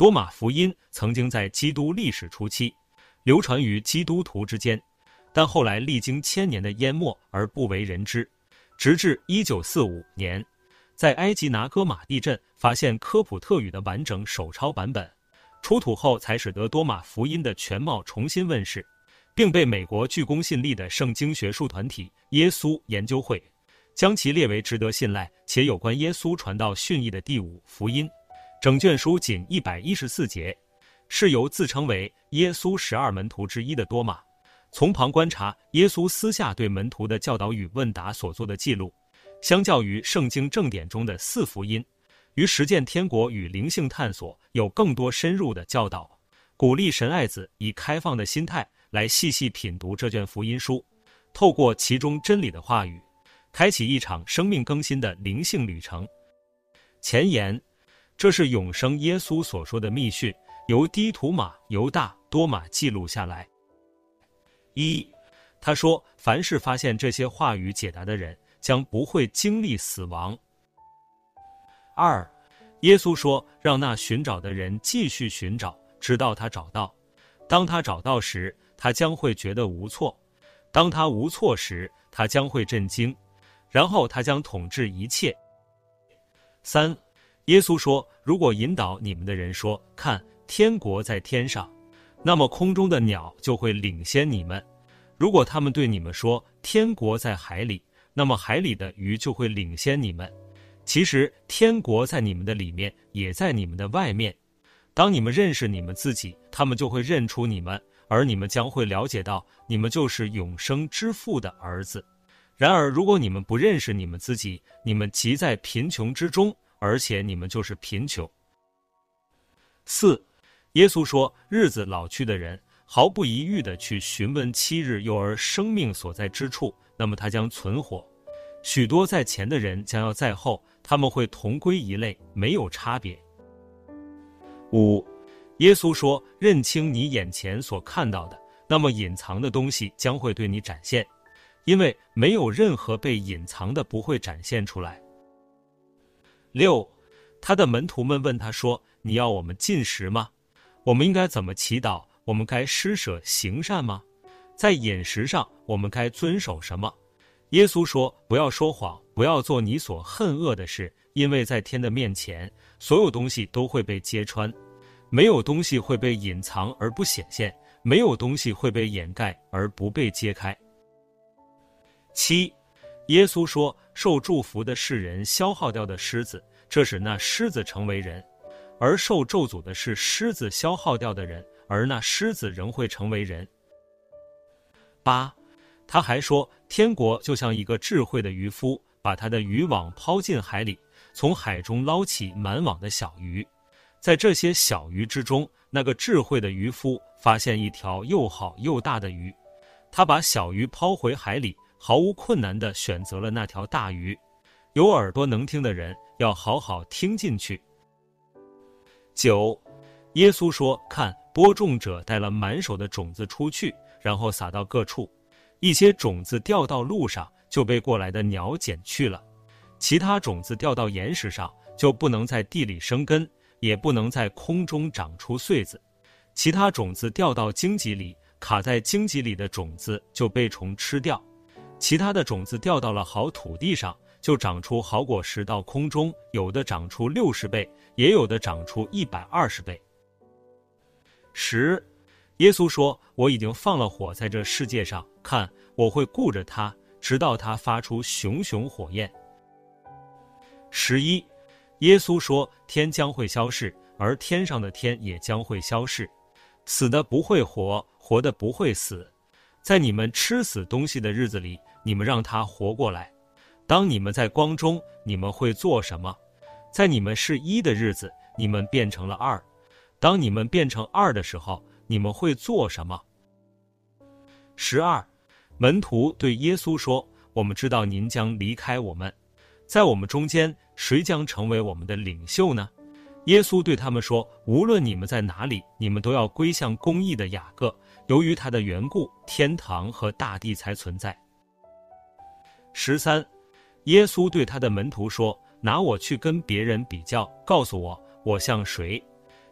多马福音曾经在基督历史初期流传于基督徒之间，但后来历经千年的淹没而不为人知，直至一九四五年，在埃及拿戈马地镇发现科普特语的完整手抄版本，出土后才使得多马福音的全貌重新问世，并被美国具公信力的圣经学术团体耶稣研究会将其列为值得信赖且有关耶稣传道训义的第五福音。整卷书仅一百一十四节，是由自称为耶稣十二门徒之一的多马从旁观察耶稣私下对门徒的教导与问答所做的记录。相较于圣经正典中的四福音，于实践天国与灵性探索有更多深入的教导，鼓励神爱子以开放的心态来细细品读这卷福音书，透过其中真理的话语，开启一场生命更新的灵性旅程。前言，这是永生耶稣所说的密训，由低图马犹大多马记录下来。一，他说，凡是发现这些话语解答的人。将不会经历死亡。二，耶稣说：“让那寻找的人继续寻找，直到他找到。当他找到时，他将会觉得无措；当他无措时，他将会震惊。然后他将统治一切。”三，耶稣说：“如果引导你们的人说‘看，天国在天上’，那么空中的鸟就会领先你们；如果他们对你们说‘天国在海里’，”那么海里的鱼就会领先你们。其实天国在你们的里面，也在你们的外面。当你们认识你们自己，他们就会认出你们，而你们将会了解到，你们就是永生之父的儿子。然而，如果你们不认识你们自己，你们即在贫穷之中，而且你们就是贫穷。四，耶稣说：“日子老去的人，毫不犹豫地去询问七日幼儿生命所在之处。”那么他将存活，许多在前的人将要在后，他们会同归一类，没有差别。五，耶稣说：“认清你眼前所看到的，那么隐藏的东西将会对你展现，因为没有任何被隐藏的不会展现出来。”六，他的门徒们问他说：“你要我们进食吗？我们应该怎么祈祷？我们该施舍行善吗？”在饮食上，我们该遵守什么？耶稣说：“不要说谎，不要做你所恨恶的事，因为在天的面前，所有东西都会被揭穿，没有东西会被隐藏而不显现，没有东西会被掩盖而不被揭开。”七，耶稣说：“受祝福的是人消耗掉的狮子，这使那狮子成为人；而受咒诅的是狮子消耗掉的人，而那狮子仍会成为人。”八，他还说，天国就像一个智慧的渔夫，把他的渔网抛进海里，从海中捞起满网的小鱼。在这些小鱼之中，那个智慧的渔夫发现一条又好又大的鱼，他把小鱼抛回海里，毫无困难地选择了那条大鱼。有耳朵能听的人要好好听进去。九，耶稣说：“看，播种者带了满手的种子出去。”然后撒到各处，一些种子掉到路上，就被过来的鸟捡去了；其他种子掉到岩石上，就不能在地里生根，也不能在空中长出穗子；其他种子掉到荆棘里，卡在荆棘里的种子就被虫吃掉；其他的种子掉到了好土地上，就长出好果实到空中，有的长出六十倍，也有的长出一百二十倍。十。耶稣说：“我已经放了火在这世界上，看，我会顾着它，直到它发出熊熊火焰。”十一，耶稣说：“天将会消逝，而天上的天也将会消逝，死的不会活，活的不会死。在你们吃死东西的日子里，你们让他活过来。当你们在光中，你们会做什么？在你们是一的日子，你们变成了二；当你们变成二的时候。”你们会做什么？十二，门徒对耶稣说：“我们知道您将离开我们，在我们中间，谁将成为我们的领袖呢？”耶稣对他们说：“无论你们在哪里，你们都要归向公义的雅各。由于他的缘故，天堂和大地才存在。”十三，耶稣对他的门徒说：“拿我去跟别人比较，告诉我，我像谁？”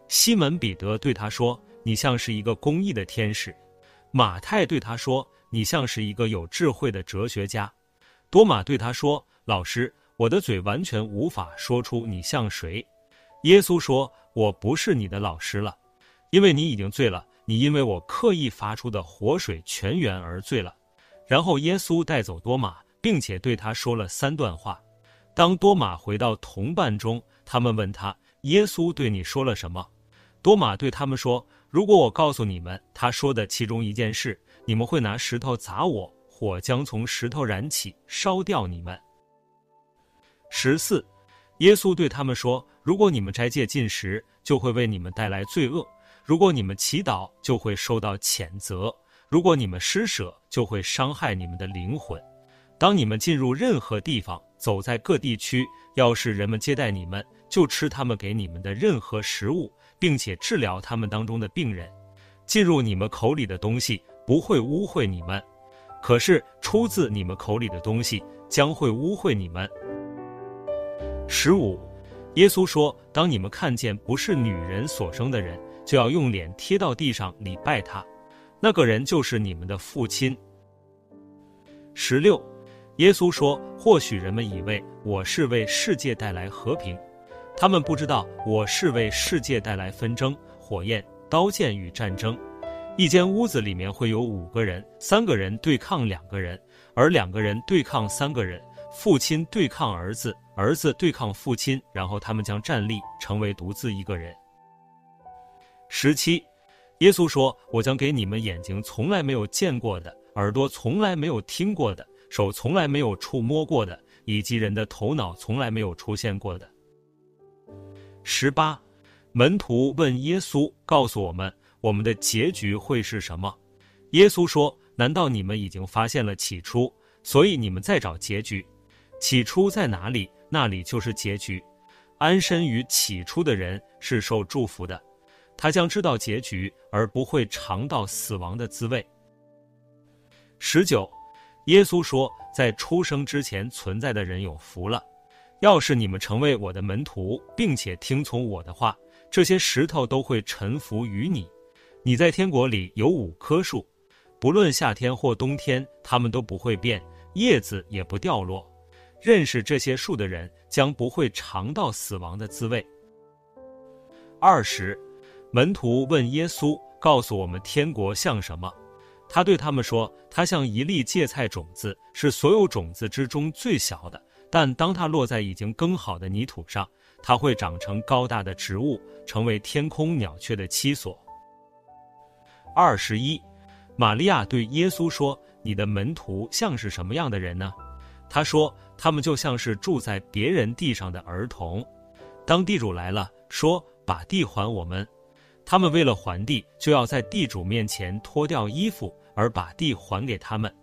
西门彼得对他说：“你像是一个公义的天使。”马太对他说：“你像是一个有智慧的哲学家。”多马对他说：“老师，我的嘴完全无法说出你像谁。”耶稣说：“我不是你的老师了，因为你已经醉了。你因为我刻意发出的活水泉源而醉了。”然后耶稣带走多马，并且对他说了三段话。当多马回到同伴中，他们问他：“耶稣对你说了什么？”多马对他们说：“如果我告诉你们他说的其中一件事，你们会拿石头砸我，火将从石头燃起，烧掉你们。”十四，耶稣对他们说：“如果你们斋戒禁食，就会为你们带来罪恶；如果你们祈祷，就会受到谴责；如果你们施舍，就会伤害你们的灵魂。当你们进入任何地方，走在各地区，要是人们接待你们，就吃他们给你们的任何食物。”并且治疗他们当中的病人，进入你们口里的东西不会污秽你们，可是出自你们口里的东西将会污秽你们。十五，耶稣说：“当你们看见不是女人所生的人，就要用脸贴到地上礼拜他，那个人就是你们的父亲。”十六，耶稣说：“或许人们以为我是为世界带来和平。”他们不知道我是为世界带来纷争、火焰、刀剑与战争。一间屋子里面会有五个人，三个人对抗两个人，而两个人对抗三个人。父亲对抗儿子，儿子对抗父亲，然后他们将站立，成为独自一个人。十七，耶稣说：“我将给你们眼睛从来没有见过的，耳朵从来没有听过的，手从来没有触摸过的，以及人的头脑从来没有出现过的。”十八，门徒问耶稣：“告诉我们，我们的结局会是什么？”耶稣说：“难道你们已经发现了起初，所以你们在找结局？起初在哪里，那里就是结局。安身于起初的人是受祝福的，他将知道结局，而不会尝到死亡的滋味。”十九，耶稣说：“在出生之前存在的人有福了。”要是你们成为我的门徒，并且听从我的话，这些石头都会臣服于你。你在天国里有五棵树，不论夏天或冬天，它们都不会变，叶子也不掉落。认识这些树的人将不会尝到死亡的滋味。二十，门徒问耶稣：“告诉我们天国像什么？”他对他们说：“他像一粒芥菜种子，是所有种子之中最小的。”但当它落在已经耕好的泥土上，它会长成高大的植物，成为天空鸟雀的栖所。二十一，玛利亚对耶稣说：“你的门徒像是什么样的人呢？”他说：“他们就像是住在别人地上的儿童。当地主来了，说把地还我们，他们为了还地，就要在地主面前脱掉衣服，而把地还给他们。”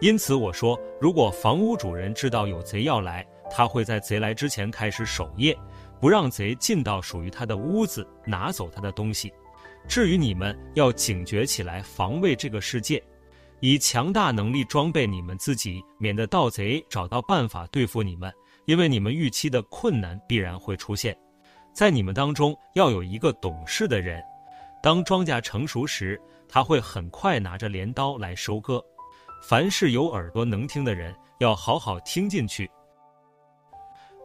因此我说，如果房屋主人知道有贼要来，他会在贼来之前开始守夜，不让贼进到属于他的屋子，拿走他的东西。至于你们，要警觉起来，防卫这个世界，以强大能力装备你们自己，免得盗贼找到办法对付你们。因为你们预期的困难必然会出现，在你们当中要有一个懂事的人，当庄稼成熟时，他会很快拿着镰刀来收割。凡是有耳朵能听的人，要好好听进去。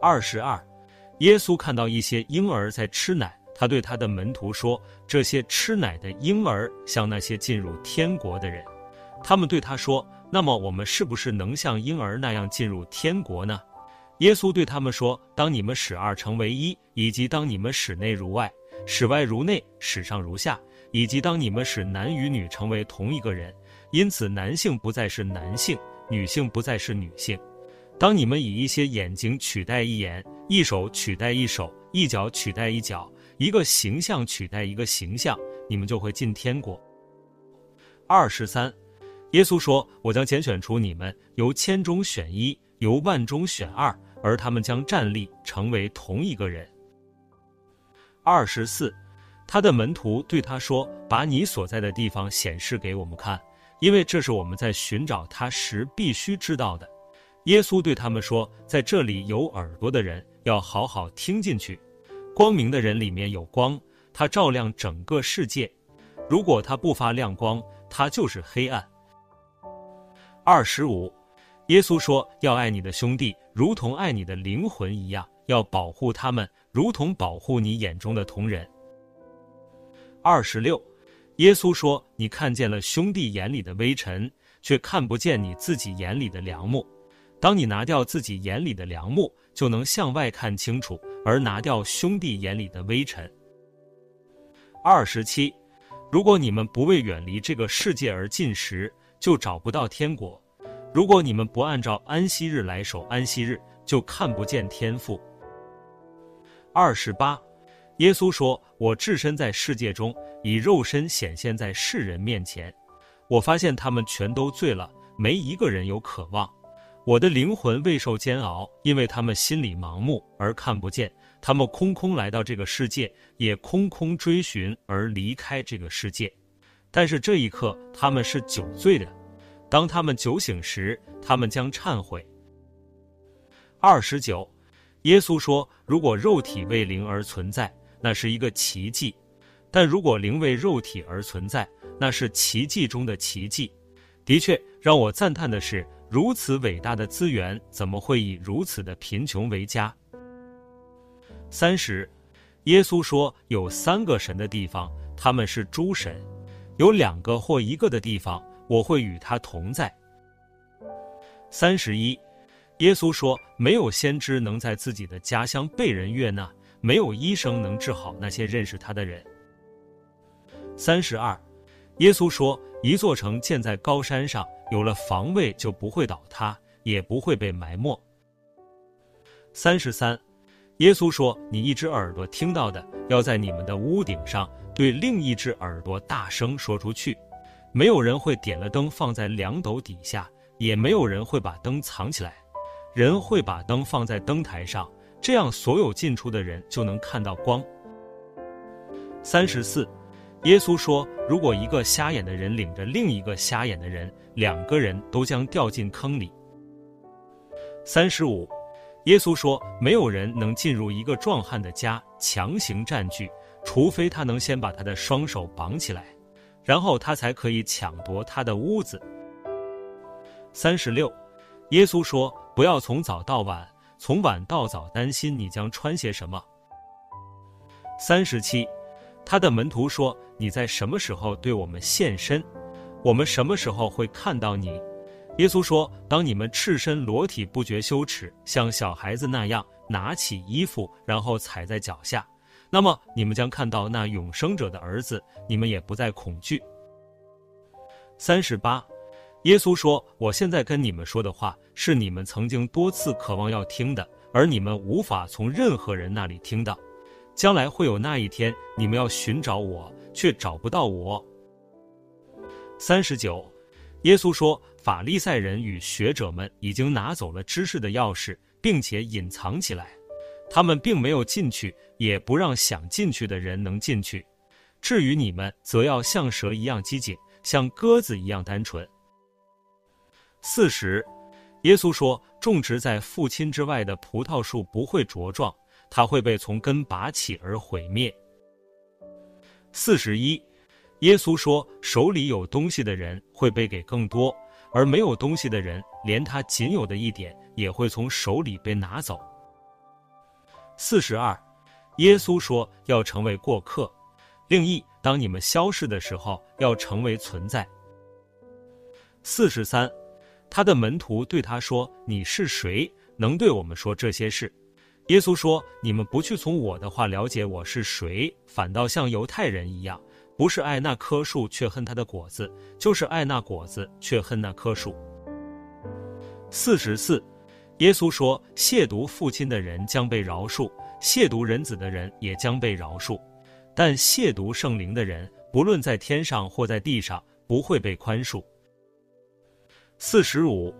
二十二，耶稣看到一些婴儿在吃奶，他对他的门徒说：“这些吃奶的婴儿像那些进入天国的人。”他们对他说：“那么我们是不是能像婴儿那样进入天国呢？”耶稣对他们说：“当你们使二成为一，以及当你们使内如外，使外如内，使上如下，以及当你们使男与女成为同一个人。”因此，男性不再是男性，女性不再是女性。当你们以一些眼睛取代一眼，一手取代一手，一脚取代一脚，一个形象取代一个形象，你们就会进天国。二十三，耶稣说：“我将拣选出你们，由千中选一，由万中选二，而他们将站立，成为同一个人。”二十四，他的门徒对他说：“把你所在的地方显示给我们看。”因为这是我们在寻找他时必须知道的。耶稣对他们说：“在这里有耳朵的人要好好听进去。光明的人里面有光，它照亮整个世界；如果他不发亮光，他就是黑暗。二十五，耶稣说要爱你的兄弟，如同爱你的灵魂一样，要保护他们，如同保护你眼中的瞳人。二十六，耶稣说你看见了兄弟眼里的微尘，却看不见你自己眼里的梁木。当你拿掉自己眼里的梁木，就能向外看清楚，而拿掉兄弟眼里的微尘。二十七，如果你们不为远离这个世界而禁食，就找不到天国；如果你们不按照安息日来守安息日，就看不见天父。二十八。耶稣说：“我置身在世界中，以肉身显现在世人面前。我发现他们全都醉了，没一个人有渴望。我的灵魂未受煎熬，因为他们心里盲目而看不见。他们空空来到这个世界，也空空追寻而离开这个世界。但是这一刻，他们是酒醉的。当他们酒醒时，他们将忏悔。”二十九，耶稣说：“如果肉体为灵而存在。”那是一个奇迹，但如果灵为肉体而存在，那是奇迹中的奇迹。的确，让我赞叹的是，如此伟大的资源，怎么会以如此的贫穷为家？三十，耶稣说，有三个神的地方，他们是诸神；有两个或一个的地方，我会与他同在。三十一，耶稣说，没有先知能在自己的家乡被人悦纳。没有医生能治好那些认识他的人。三十二，耶稣说：“一座城建在高山上，有了防卫就不会倒塌，也不会被埋没。”三十三，耶稣说：“你一只耳朵听到的，要在你们的屋顶上对另一只耳朵大声说出去。没有人会点了灯放在两斗底下，也没有人会把灯藏起来，人会把灯放在灯台上。”这样，所有进出的人就能看到光。三十四，耶稣说：“如果一个瞎眼的人领着另一个瞎眼的人，两个人都将掉进坑里。”三十五，耶稣说：“没有人能进入一个壮汉的家，强行占据，除非他能先把他的双手绑起来，然后他才可以抢夺他的屋子。”三十六，耶稣说：“不要从早到晚。”从晚到早，担心你将穿些什么。三十七，他的门徒说：“你在什么时候对我们现身？我们什么时候会看到你？”耶稣说：“当你们赤身裸体不觉羞耻，像小孩子那样拿起衣服，然后踩在脚下，那么你们将看到那永生者的儿子，你们也不再恐惧。”三十八。耶稣说：“我现在跟你们说的话，是你们曾经多次渴望要听的，而你们无法从任何人那里听到。将来会有那一天，你们要寻找我，却找不到我。”三十九，耶稣说：“法利赛人与学者们已经拿走了知识的钥匙，并且隐藏起来，他们并没有进去，也不让想进去的人能进去。至于你们，则要像蛇一样机警，像鸽子一样单纯。”四十，耶稣说：“种植在父亲之外的葡萄树不会茁壮，它会被从根拔起而毁灭。”四十一，耶稣说：“手里有东西的人会被给更多，而没有东西的人，连他仅有的一点也会从手里被拿走。”四十二，耶稣说：“要成为过客，另一，当你们消逝的时候，要成为存在。”四十三。他的门徒对他说：“你是谁？能对我们说这些事？”耶稣说：“你们不去从我的话了解我是谁，反倒像犹太人一样，不是爱那棵树却恨它的果子，就是爱那果子却恨那棵树。”四十四，耶稣说：“亵渎父亲的人将被饶恕，亵渎人子的人也将被饶恕，但亵渎圣灵的人，不论在天上或在地上，不会被宽恕。”四十五，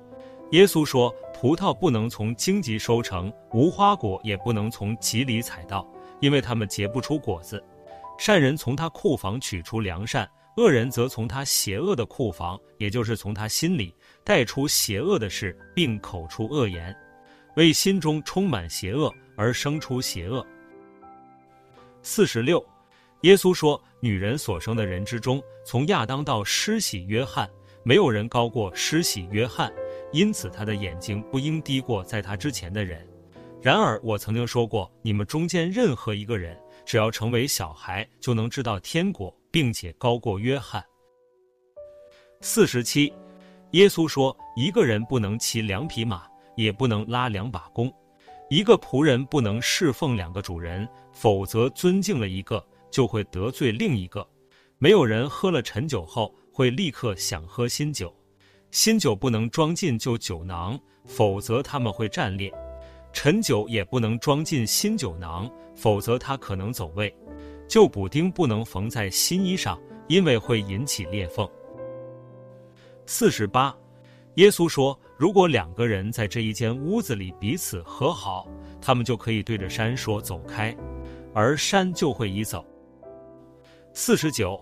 耶稣说：“葡萄不能从荆棘收成，无花果也不能从棘里采到，因为它们结不出果子。善人从他库房取出良善，恶人则从他邪恶的库房，也就是从他心里带出邪恶的事，并口出恶言，为心中充满邪恶而生出邪恶。”四十六，耶稣说：“女人所生的人之中，从亚当到施洗约翰，没有人高过施洗约翰，因此他的眼睛不应低过在他之前的人。然而我曾经说过，你们中间任何一个人，只要成为小孩，就能知道天国，并且高过约翰。”四十七，耶稣说：“一个人不能骑两匹马，也不能拉两把弓。一个仆人不能侍奉两个主人，否则尊敬了一个，就会得罪另一个。没有人喝了陈酒后会立刻想喝新酒，新酒不能装进旧酒囊，否则它们会战裂；陈酒也不能装进新酒囊，否则它可能走味。旧补丁不能缝在新衣上，因为会引起裂缝。”四十八，耶稣说：“如果两个人在这一间屋子里彼此和好，他们就可以对着山说走开，而山就会移走。”四十九，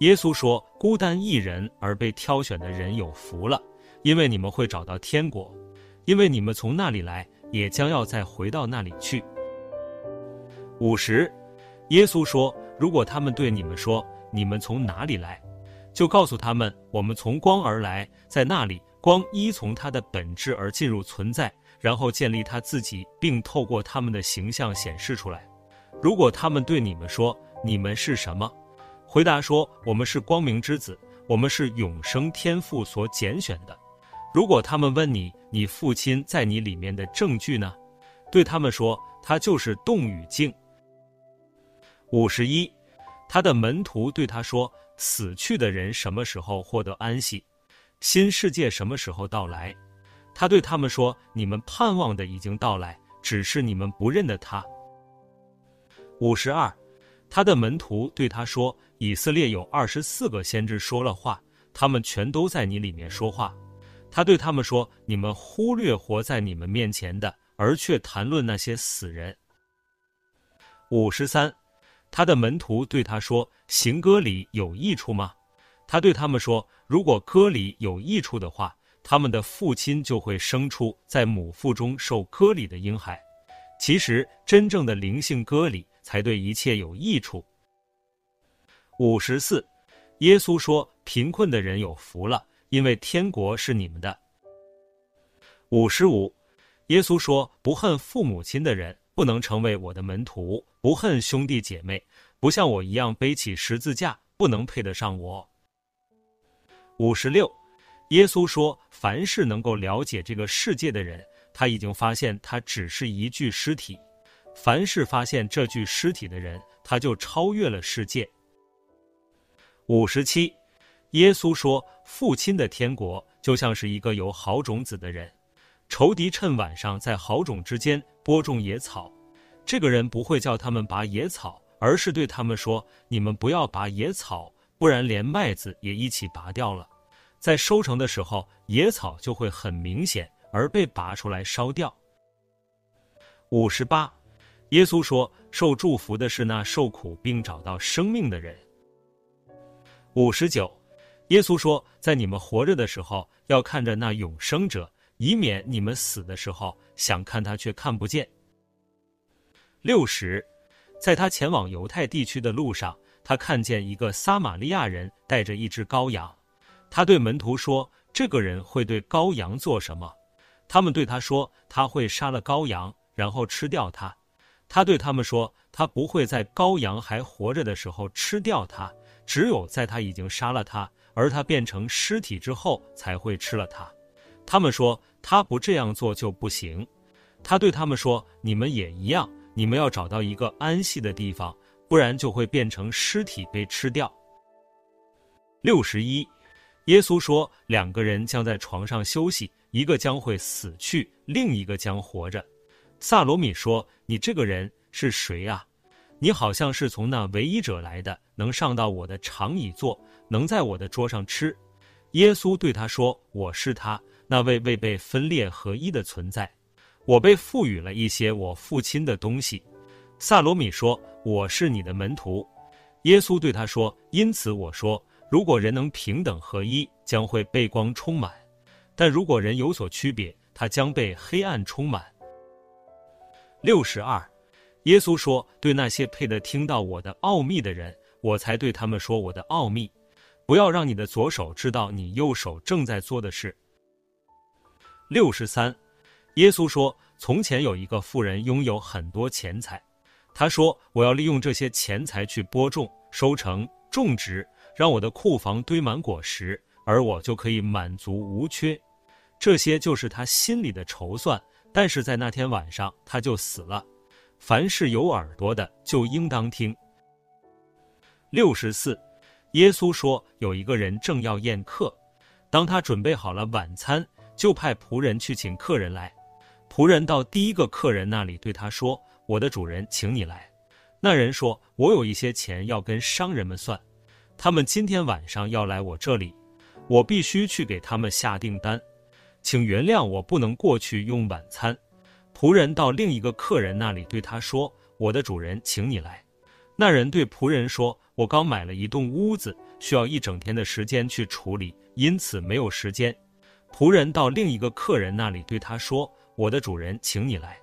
耶稣说：“孤单一人而被挑选的人有福了，因为你们会找到天国，因为你们从那里来，也将要再回到那里去。”五十，耶稣说：“如果他们对你们说，你们从哪里来？”就告诉他们，我们从光而来，在那里，光依从它的本质而进入存在，然后建立他自己，并透过他们的形象显示出来。如果他们对你们说，你们是什么？回答说，我们是光明之子，我们是永生天父所拣选的。如果他们问你，你父亲在你里面的证据呢？对他们说，他就是动与静。五十一，他的门徒对他说。死去的人什么时候获得安息？新世界什么时候到来？他对他们说：“你们盼望的已经到来，只是你们不认得他。”五十二，他的门徒对他说：“以色列有二十四个先知说了话，他们全都在你里面说话。”他对他们说：“你们忽略活在你们面前的，而却谈论那些死人。”五十三。他的门徒对他说：“行割礼有益处吗？”他对他们说：“如果割礼有益处的话，他们的父亲就会生出在母腹中受割礼的婴孩。其实，真正的灵性割礼才对一切有益处。”五十四，耶稣说：“贫困的人有福了，因为天国是你们的。”五十五，耶稣说：“不恨父母亲的人。”不能成为我的门徒，不恨兄弟姐妹，不像我一样背起十字架，不能配得上我。五十六，耶稣说：“凡是能够了解这个世界的人，他已经发现他只是一具尸体；凡是发现这具尸体的人，他就超越了世界。”五十七，耶稣说：“父亲的天国就像是一个有好种子的人。”仇敌趁晚上在好种之间播种野草，这个人不会叫他们拔野草，而是对他们说：“你们不要拔野草，不然连麦子也一起拔掉了。在收成的时候，野草就会很明显而被拔出来烧掉。”五十八，耶稣说：“受祝福的是那受苦并找到生命的人。”五十九，耶稣说：“在你们活着的时候，要看着那永生者。”以免你们死的时候想看他却看不见。六十，在他前往犹太地区的路上，他看见一个撒玛利亚人带着一只羔羊。他对门徒说：“这个人会对羔羊做什么？”他们对他说：“他会杀了羔羊，然后吃掉它。”他对他们说：“他不会在羔羊还活着的时候吃掉它，只有在他已经杀了它，而他变成尸体之后才会吃了它。”他们说他不这样做就不行，他对他们说：“你们也一样，你们要找到一个安息的地方，不然就会变成尸体被吃掉。”六十一，耶稣说：“两个人将在床上休息，一个将会死去，另一个将活着。”萨罗米说：“你这个人是谁啊？你好像是从那唯一者来的，能上到我的长椅坐，能在我的桌上吃。”耶稣对他说：“我是他。”那位未被分裂合一的存在，我被赋予了一些我父亲的东西。萨罗米说：“我是你的门徒。”耶稣对他说：“因此我说，如果人能平等合一，将会被光充满；但如果人有所区别，他将被黑暗充满。”六十二，耶稣说：“对那些配得听到我的奥秘的人，我才对他们说我的奥秘。不要让你的左手知道你右手正在做的事。”六十三，耶稣说：“从前有一个富人拥有很多钱财，他说：我要利用这些钱财去播种、收成、种植，让我的库房堆满果实，而我就可以满足无缺。这些就是他心里的筹算。但是在那天晚上，他就死了。凡是有耳朵的，就应当听。”六十四，耶稣说：“有一个人正要宴客，当他准备好了晚餐。”就派仆人去请客人来，仆人到第一个客人那里，对他说：“我的主人，请你来。”那人说：“我有一些钱要跟商人们算，他们今天晚上要来我这里，我必须去给他们下订单，请原谅我不能过去用晚餐。”仆人到另一个客人那里，对他说：“我的主人，请你来。”那人对仆人说：“我刚买了一栋屋子，需要一整天的时间去处理，因此没有时间。”仆人到另一个客人那里，对他说：“我的主人，请你来。”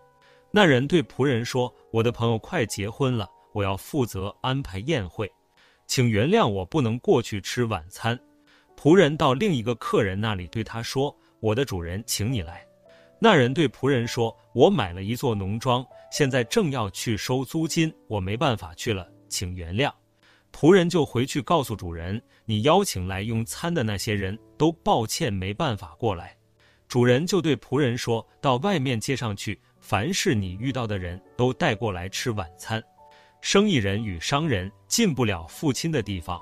那人对仆人说：“我的朋友快结婚了，我要负责安排宴会，请原谅我不能过去吃晚餐。”仆人到另一个客人那里，对他说：“我的主人，请你来。”那人对仆人说：“我买了一座农庄，现在正要去收租金，我没办法去了，请原谅。”仆人就回去告诉主人：“你邀请来用餐的那些人都抱歉没办法过来。”主人就对仆人说：“到外面街上去，凡是你遇到的人都带过来吃晚餐。生意人与商人进不了父亲的地方。”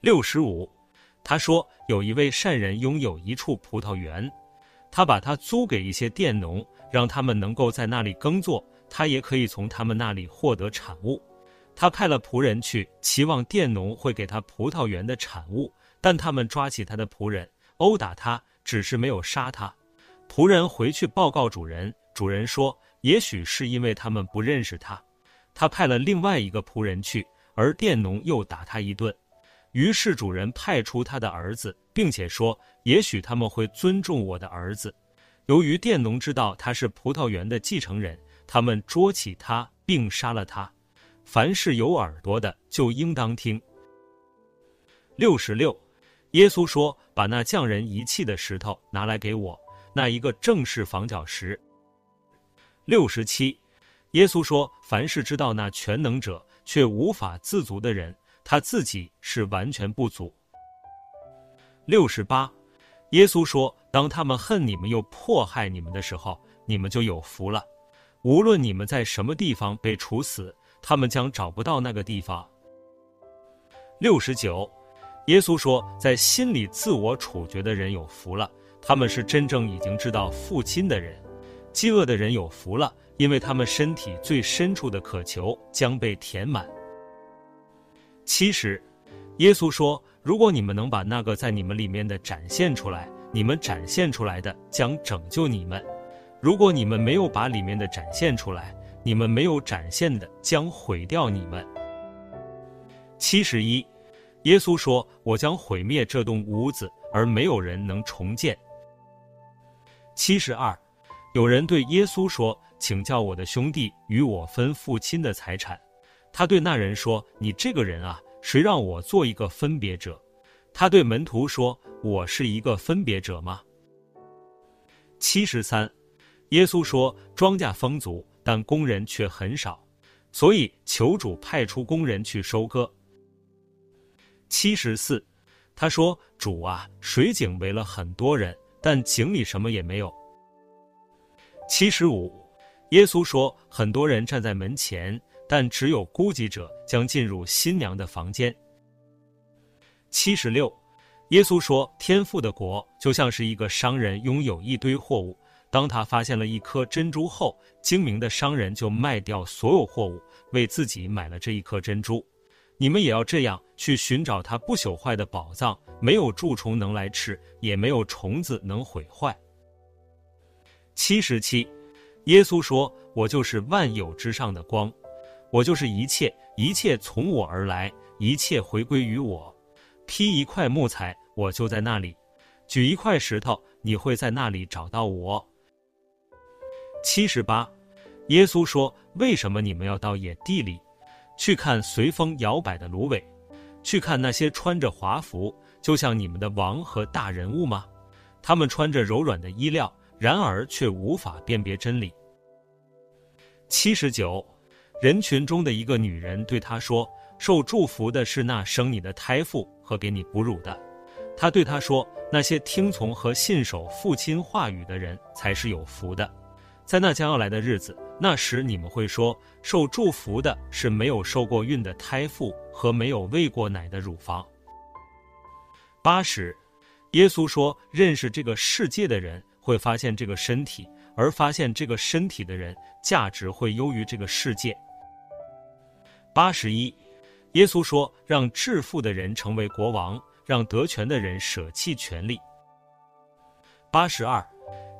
六十五，他说：“有一位善人拥有一处葡萄园，他把它租给一些佃农，让他们能够在那里耕作，他也可以从他们那里获得产物。”他派了仆人去，期望佃农会给他葡萄园的产物，但他们抓起他的仆人，殴打他，只是没有杀他。仆人回去报告主人，主人说：“也许是因为他们不认识他。”他派了另外一个仆人去，而佃农又打他一顿。于是主人派出他的儿子，并且说：“也许他们会尊重我的儿子。”由于佃农知道他是葡萄园的继承人，他们捉起他并杀了他。凡是有耳朵的，就应当听。六十六，耶稣说：“把那匠人遗弃的石头拿来给我，那一个正是房角石。”六十七，耶稣说：“凡是知道那全能者却无法自足的人，他自己是完全不足。”六十八，耶稣说：“当他们恨你们又迫害你们的时候，你们就有福了。无论你们在什么地方被处死。”他们将找不到那个地方。六十九，耶稣说，在心里自我处决的人有福了，他们是真正已经知道父亲的人。饥饿的人有福了，因为他们身体最深处的渴求将被填满。七十，耶稣说，如果你们能把那个在你们里面的展现出来，你们展现出来的将拯救你们；如果你们没有把里面的展现出来，你们没有展现的将毁掉你们。七十一，耶稣说：“我将毁灭这栋屋子，而没有人能重建。”七十二，有人对耶稣说：“请叫我的兄弟与我分父亲的财产。”他对那人说：“你这个人啊，谁让我做一个分别者？”他对门徒说：“我是一个分别者吗？”七十三，耶稣说：“庄稼丰足。”但工人却很少，所以求主派出工人去收割。七十四，他说：“主啊，水井围了很多人，但井里什么也没有。”七十五，耶稣说：“很多人站在门前，但只有孤寂者将进入新娘的房间。”七十六，耶稣说：“天父的国就像是一个商人拥有一堆货物。”当他发现了一颗珍珠后，精明的商人就卖掉所有货物，为自己买了这一颗珍珠。你们也要这样去寻找他不朽坏的宝藏，没有蛀虫能来吃，也没有虫子能毁坏。七十七，耶稣说：“我就是万有之上的光，我就是一切，一切从我而来，一切回归于我。劈一块木材，我就在那里；举一块石头，你会在那里找到我。”七十八，耶稣说：“为什么你们要到野地里去看随风摇摆的芦苇，去看那些穿着华服，就像你们的王和大人物吗？他们穿着柔软的衣料，然而却无法辨别真理。”七十九，人群中的一个女人对他说：“受祝福的是那生你的胎妇和给你哺乳的。”他对他说：“那些听从和信守父亲话语的人才是有福的，在那将要来的日子，那时你们会说，受祝福的是没有受过孕的胎妇和没有喂过奶的乳房。”八十，耶稣说：“认识这个世界的人会发现这个身体，而发现这个身体的人价值会优于这个世界。”八十一，耶稣说：“让致富的人成为国王。”让得权的人舍弃权力。八十二，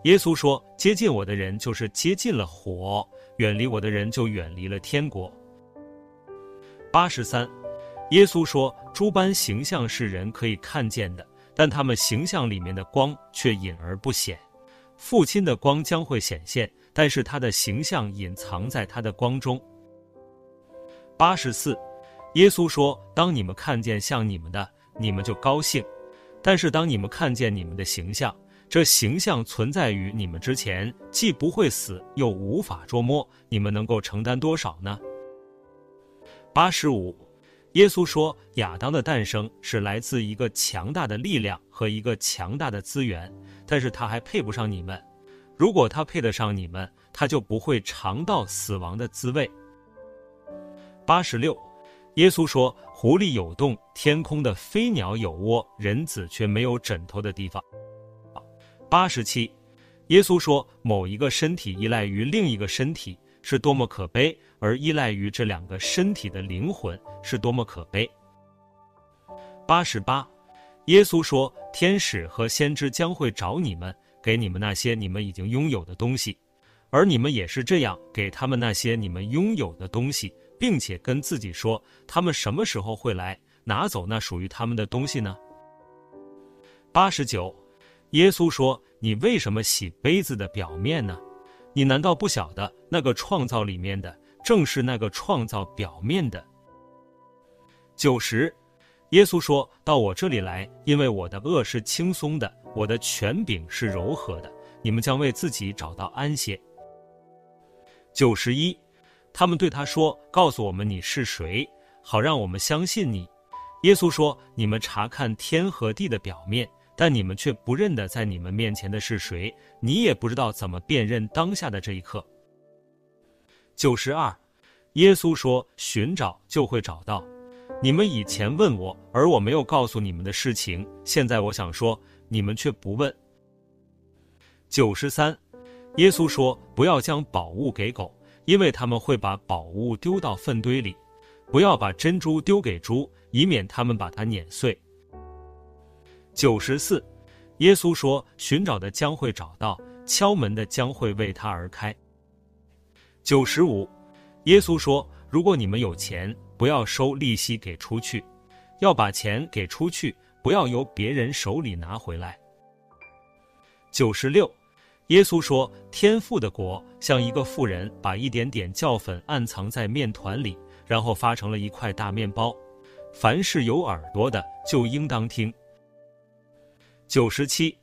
耶稣说：“接近我的人就是接近了火，远离我的人就远离了天国。”八十三，耶稣说：“诸般形象是人可以看见的，但他们形象里面的光却隐而不显。父亲的光将会显现，但是他的形象隐藏在他的光中。”八十四，耶稣说：“当你们看见像你们的。”你们就高兴，但是当你们看见你们的形象，这形象存在于你们之前，既不会死，又无法捉摸，你们能够承担多少呢？八十五，耶稣说，亚当的诞生是来自一个强大的力量和一个强大的资源，但是他还配不上你们。如果他配得上你们，他就不会尝到死亡的滋味。八十六。耶稣说：“狐狸有洞，天空的飞鸟有窝，人子却没有枕头的地方。”八十七，耶稣说：“某一个身体依赖于另一个身体，是多么可悲；而依赖于这两个身体的灵魂，是多么可悲。”八十八，耶稣说：“天使和先知将会找你们，给你们那些你们已经拥有的东西，而你们也是这样给他们那些你们拥有的东西。”并且跟自己说，他们什么时候会来拿走那属于他们的东西呢？八十九，耶稣说：“你为什么洗杯子的表面呢？你难道不晓得那个创造里面的正是那个创造表面的？”九十，耶稣说：“到我这里来，因为我的轭是轻松的，我的权柄是柔和的，你们将为自己找到安歇。”九十一。他们对他说：“告诉我们你是谁，好让我们相信你。”耶稣说：“你们查看天和地的表面，但你们却不认得在你们面前的是谁，你也不知道怎么辨认当下的这一刻。”九十二，耶稣说：“寻找就会找到。你们以前问我，而我没有告诉你们的事情，现在我想说，你们却不问。”九十三，耶稣说：“不要将宝物给狗。”因为他们会把宝物丢到粪堆里，不要把珍珠丢给猪，以免他们把它碾碎。九十四，耶稣说：“寻找的将会找到，敲门的将会为他而开。”九十五，耶稣说：“如果你们有钱，不要收利息给出去，要把钱给出去，不要由别人手里拿回来。”九十六。耶稣说：“天父的国像一个妇人把一点点酵粉暗藏在面团里，然后发成了一块大面包。凡是有耳朵的，就应当听。”九十七，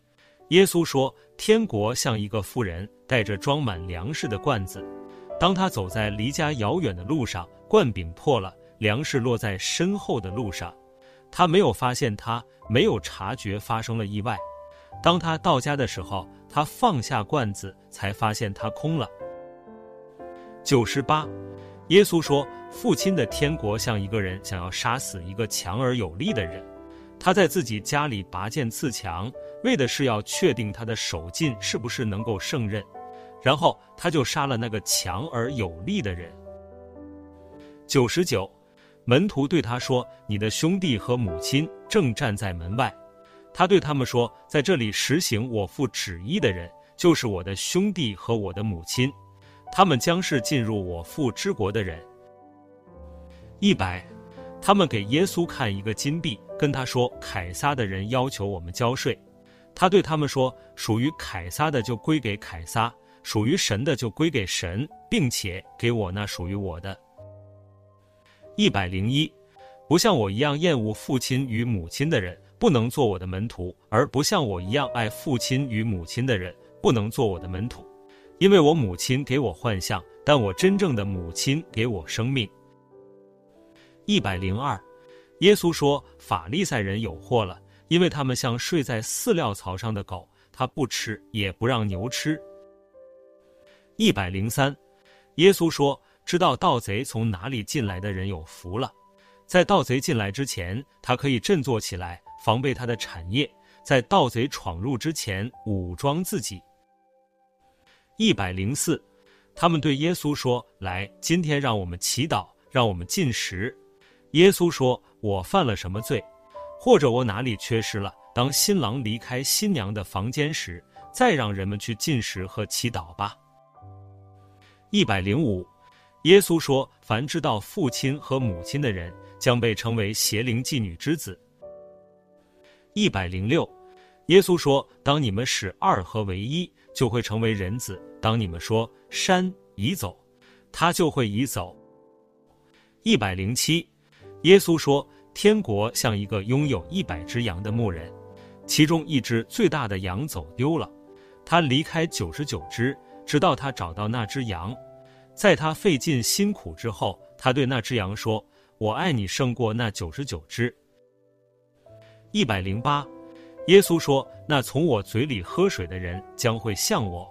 耶稣说：“天国像一个妇人带着装满粮食的罐子，当他走在离家遥远的路上，罐饼破了，粮食落在身后的路上，他没有发现他，没有察觉发生了意外。当他到家的时候。”他放下罐子，才发现它空了。九十八，耶稣说：“父亲的天国像一个人想要杀死一个强而有力的人，他在自己家里拔剑刺墙，为的是要确定他的手劲是不是能够胜任，然后他就杀了那个强而有力的人。”九十九，门徒对他说：“你的兄弟和母亲正站在门外。”他对他们说：“在这里实行我父旨意的人，就是我的兄弟和我的母亲，他们将是进入我父之国的人。”一百，他们给耶稣看一个金币，跟他说：“凯撒的人要求我们交税。”他对他们说：“属于凯撒的就归给凯撒，属于神的就归给神，并且给我那属于我的。一百零一，不像我一样厌恶父亲与母亲的人，不能做我的门徒；而不像我一样爱父亲与母亲的人，不能做我的门徒。因为我母亲给我幻象，但我真正的母亲给我生命。一百零二，耶稣说：“法利赛人有祸了，因为他们像睡在饲料槽上的狗，他不吃，也不让牛吃。”一百零三，耶稣说：“知道盗贼从哪里进来的人有福了。在盗贼进来之前，他可以振作起来，防备他的产业；在盗贼闯入之前，武装自己。”一百零四，他们对耶稣说：“来，今天让我们祈祷，让我们进食。”耶稣说：“我犯了什么罪？或者我哪里缺失了？当新郎离开新娘的房间时，再让人们去进食和祈祷吧。”一百零五，耶稣说：“凡知道父亲和母亲的人，将被称为邪灵妓女之子。”一百零六，耶稣说：“当你们使二合为一。”就会成为人子。当你们说山移走，他就会移走。一百零七，耶稣说：“天国像一个拥有一百只羊的牧人，其中一只最大的羊走丢了，他离开九十九只，直到他找到那只羊。在他费尽辛苦之后，他对那只羊说：‘我爱你胜过那九十九只。’一百零八。”耶稣说：“那从我嘴里喝水的人将会像我，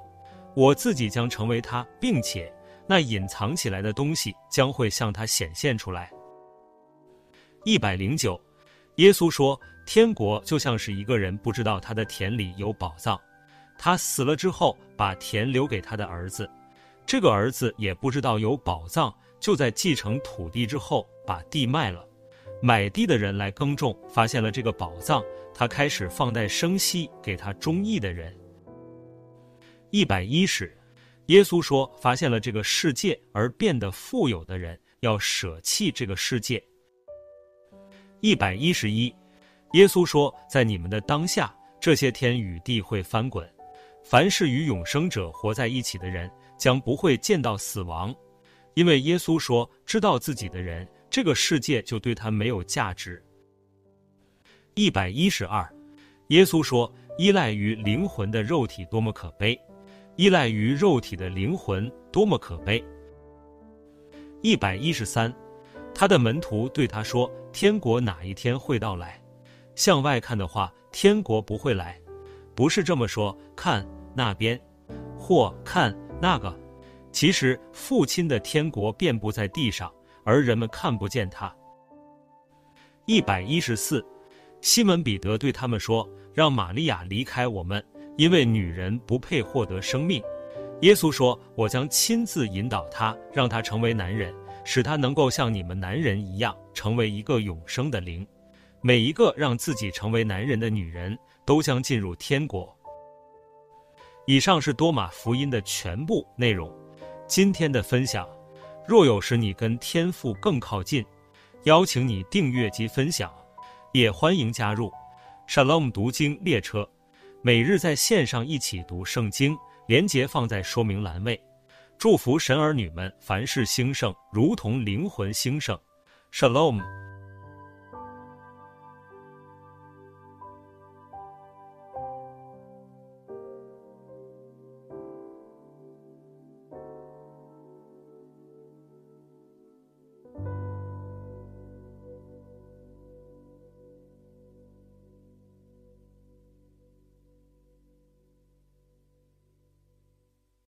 我自己将成为他，并且那隐藏起来的东西将会向他显现出来。”一百零九，耶稣说：“天国就像是一个人不知道他的田里有宝藏，他死了之后把田留给他的儿子，这个儿子也不知道有宝藏，就在继承土地之后把地卖了。”买地的人来耕种，发现了这个宝藏，他开始放贷生息给他中意的人。一百一十，耶稣说，发现了这个世界而变得富有的人要舍弃这个世界。一百一十一，耶稣说，在你们的当下，这些天与地会翻滚，凡是与永生者活在一起的人将不会见到死亡，因为耶稣说，知道自己的人。这个世界就对他没有价值。一百一十二，耶稣说：“依赖于灵魂的肉体多么可悲，依赖于肉体的灵魂多么可悲。”一百一十三，他的门徒对他说：“天国哪一天会到来？向外看的话，天国不会来，不是这么说。看那边，或看那个，其实父亲的天国遍布在地上。”而人们看不见他。一百一十四，西门彼得对他们说：“让玛利亚离开我们，因为女人不配获得生命。”耶稣说：“我将亲自引导她，让她成为男人，使她能够像你们男人一样，成为一个永生的灵。每一个让自己成为男人的女人，都将进入天国。”以上是多马福音的全部内容。今天的分享。若有时你跟天赋更靠近，邀请你订阅及分享，也欢迎加入 Shalom 读经列车，每日在线上一起读圣经，连接放在说明栏位。祝福神儿女们凡事兴盛，如同灵魂兴盛。Shalom。